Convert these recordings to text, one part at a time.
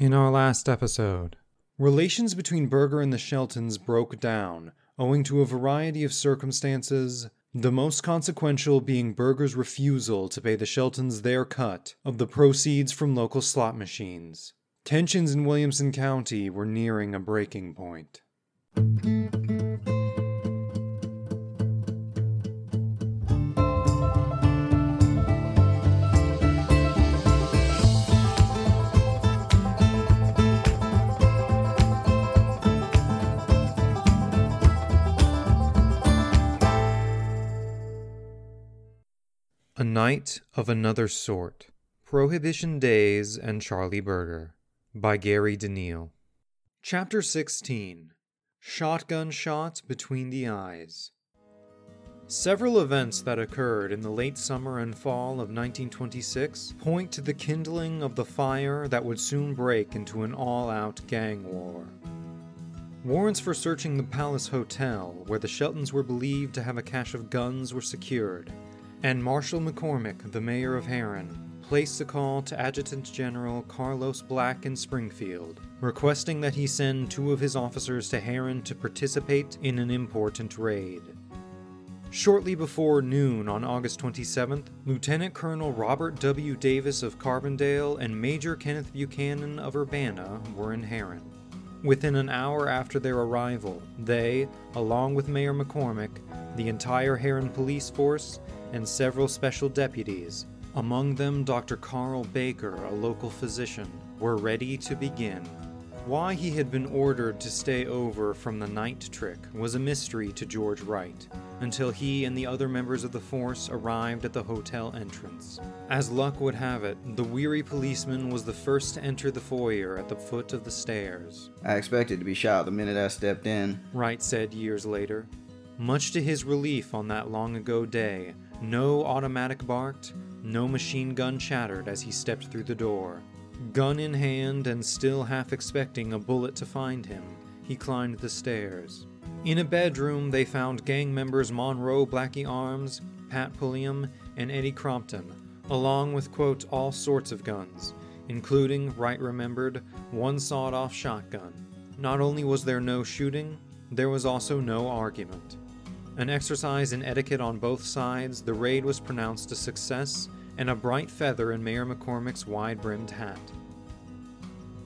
In our last episode, relations between Birger and the Sheltons broke down owing to a variety of circumstances, the most consequential being Birger's refusal to pay the Sheltons their cut of the proceeds from local slot machines. Tensions in Williamson County were nearing a breaking point. Knight of Another Sort Prohibition Days and Charlie Birger by Gary DeNeal. Chapter 16 Shotgun Shot Between the Eyes. Several events that occurred in the late summer and fall of 1926 point to the kindling of the fire that would soon break into an all out gang war. Warrants for searching the Palace Hotel, where the Sheltons were believed to have a cache of guns, were secured, and Marshal McCormick, the mayor of Herrin, placed a call to Adjutant General Carlos Black in Springfield, requesting that he send two of his officers to Herrin to participate in an important raid. Shortly before noon on August 27th, Lieutenant Colonel Robert W. Davis of Carbondale and Major Kenneth Buchanan of Urbana were in Herrin. Within an hour after their arrival, they, along with Mayor McCormick, the entire Herrin police force, and several special deputies, among them Dr. Carl Baker, a local physician, were ready to begin. Why he had been ordered to stay over from the night trick was a mystery to George Wright, until he and the other members of the force arrived at the hotel entrance. As luck would have it, the weary policeman was the first to enter the foyer at the foot of the stairs. I expected to be shot the minute I stepped in. Wright said years later. Much to his relief on that long ago day, no automatic barked, no machine gun chattered as he stepped through the door. Gun in hand and still half expecting a bullet to find him, he climbed the stairs. In a bedroom, they found gang members Monroe Blackie Arms, Pat Pulliam, and Eddie Crompton, along with, quote, all sorts of guns, including, Wright remembered, one sawed off shotgun. Not only was there no shooting, there was also no argument. An exercise in etiquette on both sides, the raid was pronounced a success and a bright feather in Mayor McCormick's wide brimmed hat.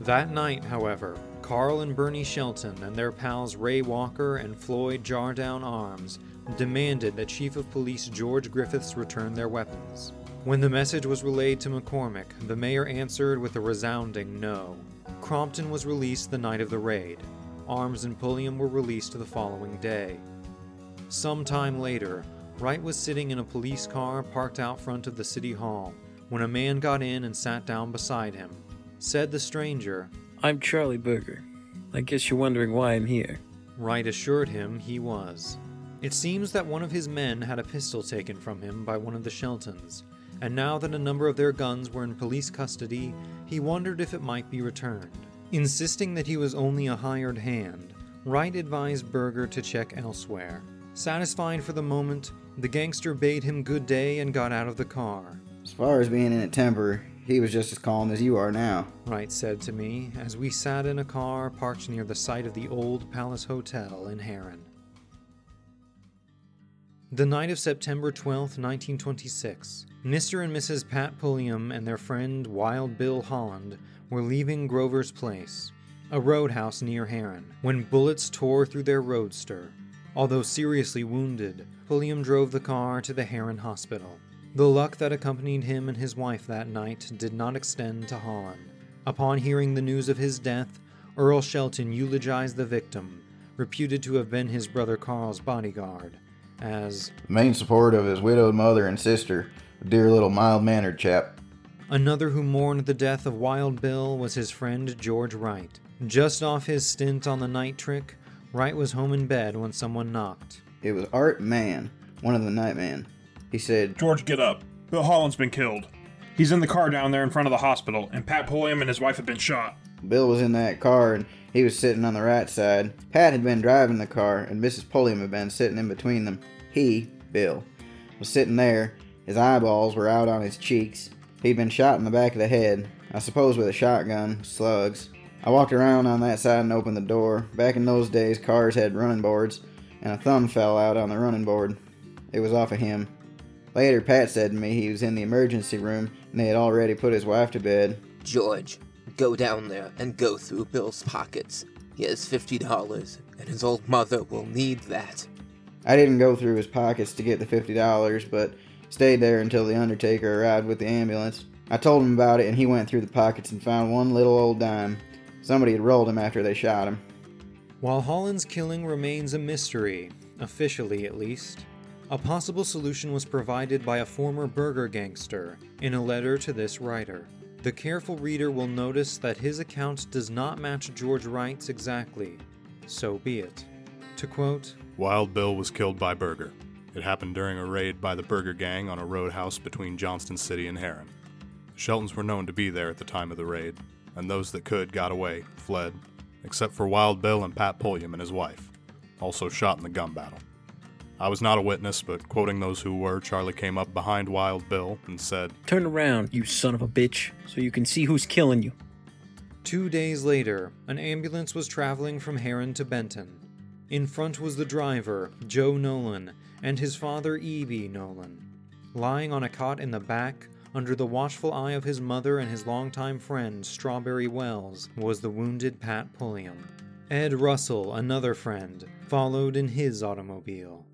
That night, however, Carl and Bernie Shelton and their pals Ray Walker and Floyd Jardown Arms demanded that Chief of Police George Griffiths return their weapons. When the message was relayed to McCormick, the mayor answered with a resounding no. Crompton was released the night of the raid. Arms and Pulliam were released the following day. Some time later, Wright was sitting in a police car parked out front of the city hall when a man got in and sat down beside him. Said the stranger, I'm Charlie Birger. I guess you're wondering why I'm here. Wright assured him he was. It seems that one of his men had a pistol taken from him by one of the Sheltons, and now that a number of their guns were in police custody, he wondered if it might be returned. Insisting that he was only a hired hand, Wright advised Birger to check elsewhere. Satisfied for the moment, the gangster bade him good day and got out of the car. As far as being in a temper, he was just as calm as you are now. Wright said to me as we sat in a car parked near the site of the old Palace Hotel in Herrin. The night of September 12, 1926, Mr. and Mrs. Pat Pulliam and their friend Wild Bill Holland were leaving Grover's Place, a roadhouse near Herrin, when bullets tore through their roadster. Although seriously wounded, Pulliam drove the car to the Herrin Hospital. The luck that accompanied him and his wife that night did not extend to Holland. Upon hearing the news of his death, Earl Shelton eulogized the victim, reputed to have been his brother Carl's bodyguard, as The main support of his widowed mother and sister, a dear little mild mannered chap. Another who mourned the death of Wild Bill was his friend George Wright. Just off his stint on the night trick, Wright was home in bed when someone knocked. It was Art Mann, one of the nightmen. He said, George, get up. Bill Holland's been killed. He's in the car down there in front of the hospital, and Pat Pulliam and his wife have been shot. Bill was in that car and he was sitting on the right side. Pat had been driving the car and Mrs. Pulliam had been sitting in between them. He, Bill, was sitting there. His eyeballs were out on his cheeks. He'd been shot in the back of the head. I suppose with a shotgun, slugs. I walked around on that side and opened the door. Back in those days, cars had running boards, and a thumb fell out on the running board. It was off of him. Later, Pat said to me he was in the emergency room and they had already put his wife to bed. George, go down there and go through Bill's pockets. He has $50, and his old mother will need that. I didn't go through his pockets to get the $50, but stayed there until the undertaker arrived with the ambulance. I told him about it, and he went through the pockets and found one little old dime. Somebody had rolled him after they shot him. While Holland's killing remains a mystery, officially at least, a possible solution was provided by a former Birger gangster in a letter to this writer. The careful reader will notice that his account does not match George Wright's exactly. So be it. To quote, Wild Bill was killed by Birger. It happened during a raid by the Birger Gang on a roadhouse between Johnston City and Herrin. The Sheltons were known to be there at the time of the raid, and those that could got away, fled, except for Wild Bill and Pat Pulliam and his wife, also shot in the gun battle. I was not a witness, but quoting those who were, Charlie came up behind Wild Bill and said, Turn around, you son of a bitch, so you can see who's killing you. Two days later, an ambulance was traveling from Herrin to Benton. In front was the driver, Joe Nolan, and his father, E.B. Nolan. Lying on a cot in the back, under the watchful eye of his mother and his longtime friend, Strawberry Wells, was the wounded Pat Pulliam. Ed Russell, another friend, followed in his automobile.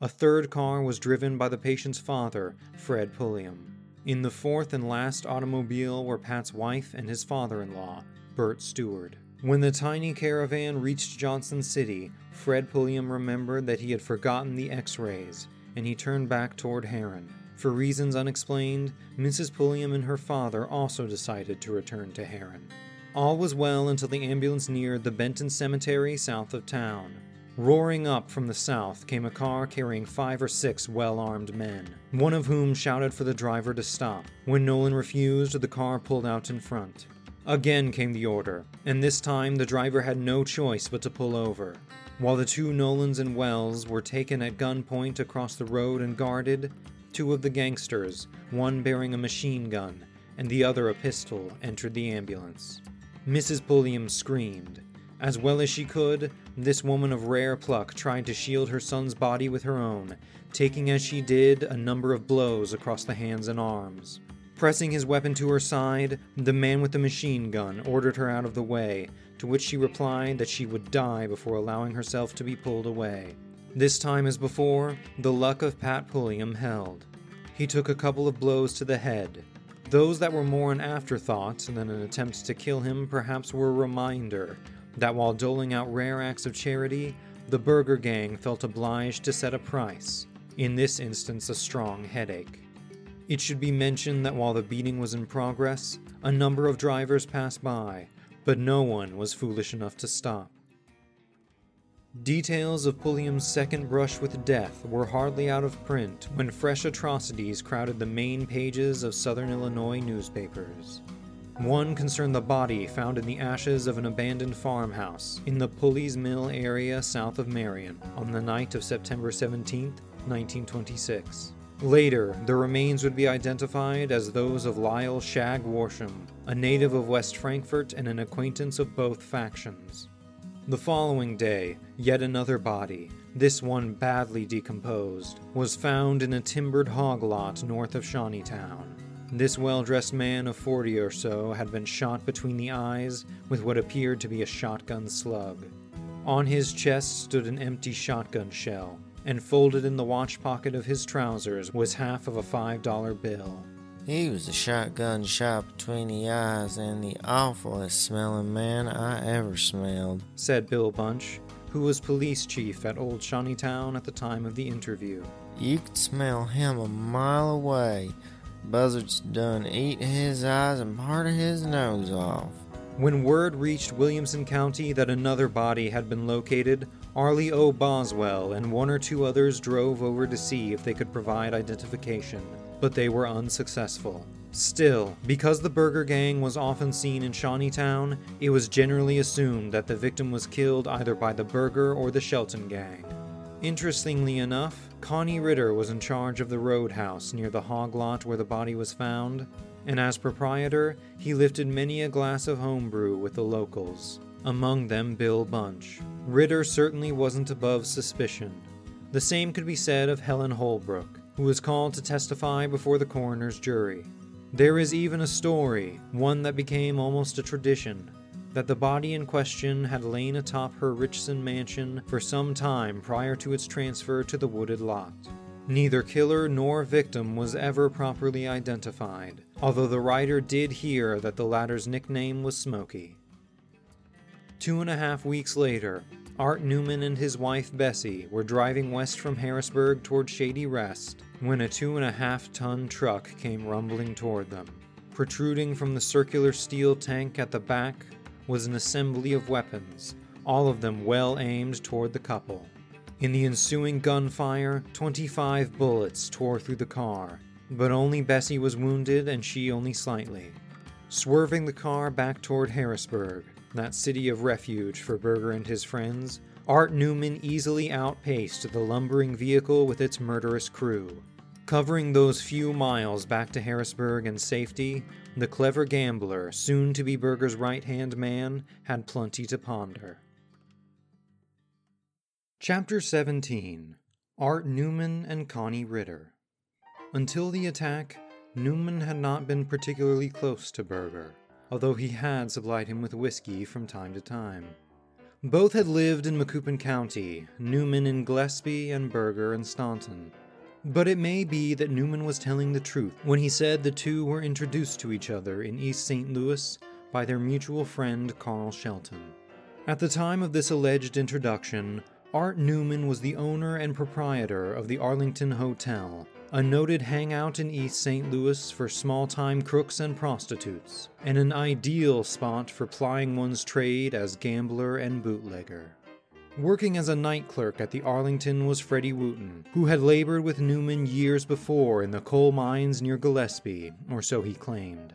A third car was driven by the patient's father, Fred Pulliam. In the fourth and last automobile were Pat's wife and his father in law, Bert Stewart. When the tiny caravan reached Johnston City, Fred Pulliam remembered that he had forgotten the x rays, and he turned back toward Herrin. For reasons unexplained, Mrs. Pulliam and her father also decided to return to Herrin. All was well until the ambulance neared the Benton Cemetery south of town. Roaring up from the south came a car carrying five or six well armed men, one of whom shouted for the driver to stop. When Nolan refused, the car pulled out in front. Again came the order, and this time the driver had no choice but to pull over. While the two Nolans and Wells were taken at gunpoint across the road and guarded, two of the gangsters, one bearing a machine gun and the other a pistol, entered the ambulance. Mrs. Pulliam screamed. As well as she could, this woman of rare pluck tried to shield her son's body with her own, taking as she did a number of blows across the hands and arms. Pressing his weapon to her side, the man with the machine gun ordered her out of the way, to which she replied that she would die before allowing herself to be pulled away. This time as before, the luck of Pat Pulliam held. He took a couple of blows to the head. Those that were more an afterthought than an attempt to kill him perhaps were a reminder that while doling out rare acts of charity, the Birger Gang felt obliged to set a price, in this instance, a strong headache. It should be mentioned that while the beating was in progress, a number of drivers passed by, but no one was foolish enough to stop. Details of Pulliam's second brush with death were hardly out of print when fresh atrocities crowded the main pages of southern Illinois newspapers. One concerned the body found in the ashes of an abandoned farmhouse in the Pulleys Mill area south of Marion on the night of September 17, 1926. Later, the remains would be identified as those of Lyle Shag Warsham, a native of West Frankfort and an acquaintance of both factions. The following day, yet another body, this one badly decomposed, was found in a timbered hog lot north of Shawneetown. This well dressed man of 40 or so had been shot between the eyes with what appeared to be a shotgun slug. On his chest stood an empty shotgun shell, and folded in the watch pocket of his trousers was half of a $5 bill. He was a shotgun shot between the eyes and the awfulest smelling man I ever smelled, said Bill Bunch, who was police chief at Old Shawneetown at the time of the interview. You could smell him a mile away. Buzzards done eat his eyes and part of his nose off. When word reached Williamson County that another body had been located, Arlie O. Boswell and one or two others drove over to see if they could provide identification, but they were unsuccessful. Still, because the Birger Gang was often seen in Shawneetown, it was generally assumed that the victim was killed either by the Birger or the Shelton Gang. Interestingly enough, Connie Ritter was in charge of the roadhouse near the hog lot where the body was found. and as proprietor, he lifted many a glass of homebrew with the locals, among them Bill Bunch. Ritter certainly wasn't above suspicion. The same could be said of Helen Holbrook, who was called to testify before the coroner's jury. There is even a story, one that became almost a tradition, that the body in question had lain atop her Richson mansion for some time prior to its transfer to the wooded lot. Neither killer nor victim was ever properly identified, although the writer did hear that the latter's nickname was Smoky. Two and a half weeks later, Art Newman and his wife Bessie were driving west from Harrisburg toward Shady Rest when a two and a half ton truck came rumbling toward them. Protruding from the circular steel tank at the back was an assembly of weapons, all of them well aimed toward the couple. In the ensuing gunfire, 25 bullets tore through the car, but only Bessie was wounded and she only slightly. Swerving the car back toward Harrisburg, that city of refuge for Birger and his friends, Art Newman easily outpaced the lumbering vehicle with its murderous crew. Covering those few miles back to Harrisburg and safety, the clever gambler, soon to be Birger's right hand man, had plenty to ponder. Chapter 17 Art Newman and Connie Ritter. Until the attack, Newman had not been particularly close to Birger, although he had supplied him with whiskey from time to time. Both had lived in Macoupin County, Newman in Gillespie and Birger in Staunton. But it may be that Newman was telling the truth when he said the two were introduced to each other in East St. Louis by their mutual friend Carl Shelton. At the time of this alleged introduction, Art Newman was the owner and proprietor of the Arlington Hotel, a noted hangout in East St. Louis for small time crooks and prostitutes, and an ideal spot for plying one's trade as gambler and bootlegger. Working as a night clerk at the Arlington was Freddie Wooten, who had labored with Newman years before in the coal mines near Gillespie, or so he claimed.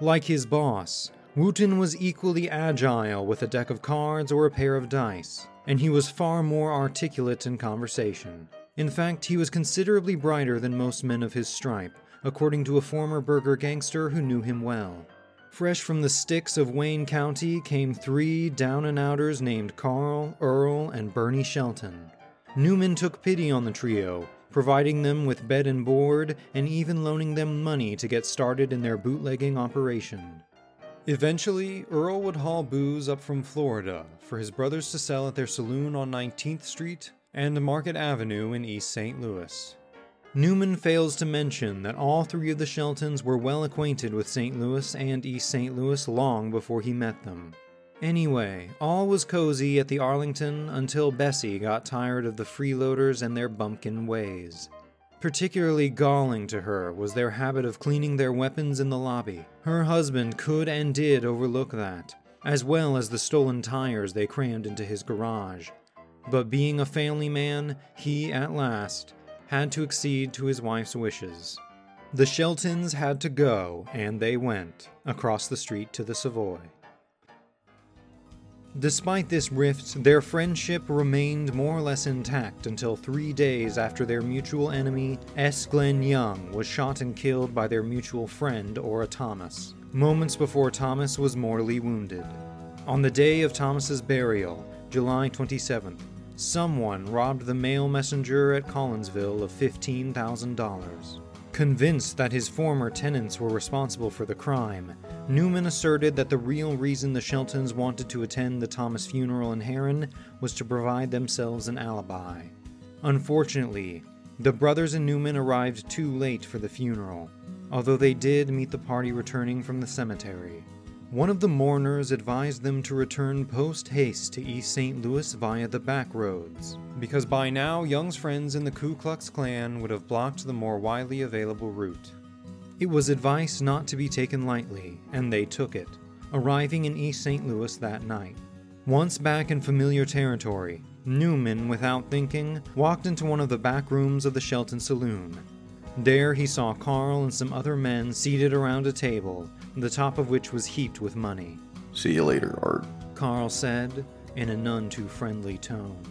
Like his boss, Wooten was equally agile with a deck of cards or a pair of dice, and he was far more articulate in conversation. In fact, he was considerably brighter than most men of his stripe, according to a former Birger gangster who knew him well. Fresh from the sticks of Wayne County came three down and outers named Carl, Earl, and Bernie Shelton. Newman took pity on the trio, providing them with bed and board, and even loaning them money to get started in their bootlegging operation. Eventually, Earl would haul booze up from Florida for his brothers to sell at their saloon on 19th Street and Market Avenue in East St. Louis. Newman fails to mention that all three of the Sheltons were well acquainted with St. Louis and East St. Louis long before he met them. Anyway, all was cozy at the Arlington until Bessie got tired of the freeloaders and their bumpkin ways. Particularly galling to her was their habit of cleaning their weapons in the lobby. Her husband could and did overlook that, as well as the stolen tires they crammed into his garage. But being a family man, he, at last, had to accede to his wife's wishes. The Sheltons had to go, and they went, across the street to the Savoy. Despite this rift, their friendship remained more or less intact until three days after their mutual enemy, S. Glenn Young, was shot and killed by their mutual friend, Ora Thomas, moments before Thomas was mortally wounded. On the day of Thomas's burial, July 27th, someone robbed the mail messenger at Collinsville of $15,000. Convinced that his former tenants were responsible for the crime, Newman asserted that the real reason the Sheltons wanted to attend the Thomas funeral in Herrin was to provide themselves an alibi. Unfortunately, the brothers and Newman arrived too late for the funeral, although they did meet the party returning from the cemetery. One of the mourners advised them to return post haste to East St. Louis via the back roads, because by now Young's friends in the Ku Klux Klan would have blocked the more widely available route. It was advice not to be taken lightly, and they took it, arriving in East St. Louis that night. Once back in familiar territory, Newman, without thinking, walked into one of the back rooms of the Shelton Saloon. There he saw Carl and some other men seated around a table, the top of which was heaped with money. See you later, Art. Carl said, in a none too friendly tone.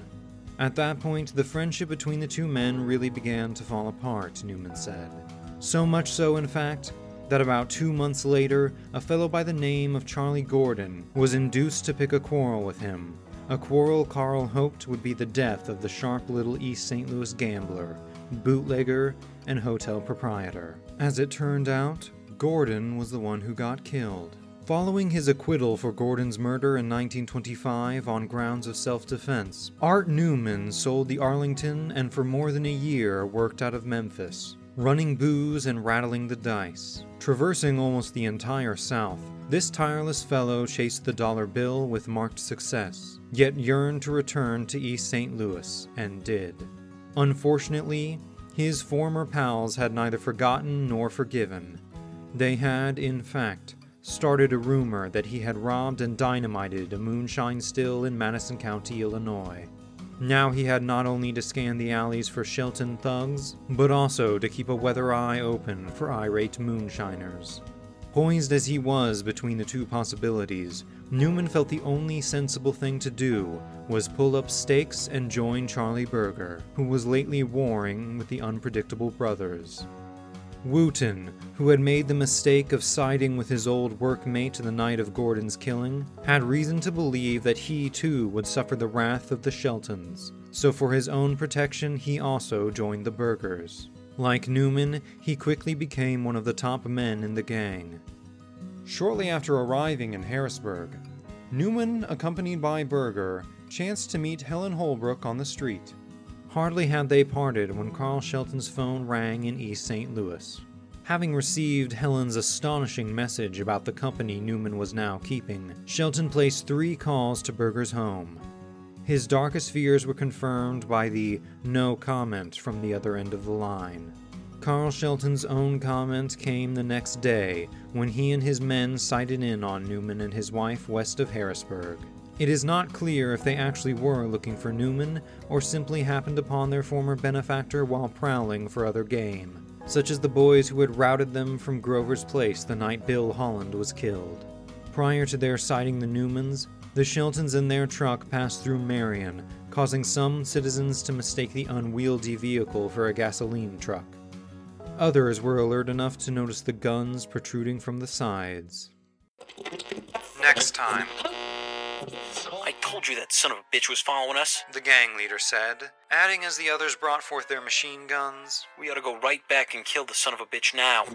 At that point, the friendship between the two men really began to fall apart, Newman said. So much so, in fact, that about two months later, a fellow by the name of Charlie Gordon was induced to pick a quarrel with him. A quarrel Carl hoped would be the death of the sharp little East St. Louis gambler, bootlegger, and hotel proprietor. As it turned out, Gordon was the one who got killed. Following his acquittal for Gordon's murder in 1925 on grounds of self defense, Art Newman sold the Arlington and for more than a year worked out of Memphis, running booze and rattling the dice. Traversing almost the entire South, this tireless fellow chased the dollar bill with marked success, yet yearned to return to East St. Louis, and did. Unfortunately, his former pals had neither forgotten nor forgiven. They had, in fact, started a rumor that he had robbed and dynamited a moonshine still in Madison County, Illinois. Now he had not only to scan the alleys for Shelton thugs, but also to keep a weather eye open for irate moonshiners. Poised as he was between the two possibilities, Newman felt the only sensible thing to do was pull up stakes and join Charlie Birger, who was lately warring with the unpredictable brothers. Wooten, who had made the mistake of siding with his old workmate the night of Gordon's killing, had reason to believe that he too would suffer the wrath of the Sheltons, so for his own protection he also joined the Birgers. Like Newman, he quickly became one of the top men in the gang. Shortly after arriving in Harrisburg, Newman, accompanied by Birger, chanced to meet Helen Holbrook on the street. Hardly had they parted when Carl Shelton's phone rang in East St. Louis. Having received Helen's astonishing message about the company Newman was now keeping, Shelton placed three calls to Birger's home. His darkest fears were confirmed by the no comment from the other end of the line. Carl Shelton's own comment came the next day when he and his men sighted in on Newman and his wife west of Harrisburg. It is not clear if they actually were looking for Newman or simply happened upon their former benefactor while prowling for other game, such as the boys who had routed them from Grover's Place the night Bill Holland was killed. Prior to their sighting the Newmans, the Sheltons in their truck passed through Marion, causing some citizens to mistake the unwieldy vehicle for a gasoline truck. Others were alert enough to notice the guns protruding from the sides. Next time, I told you that son of a bitch was following us. the gang leader said, adding as the others brought forth their machine guns. We ought to go right back and kill the son of a bitch now.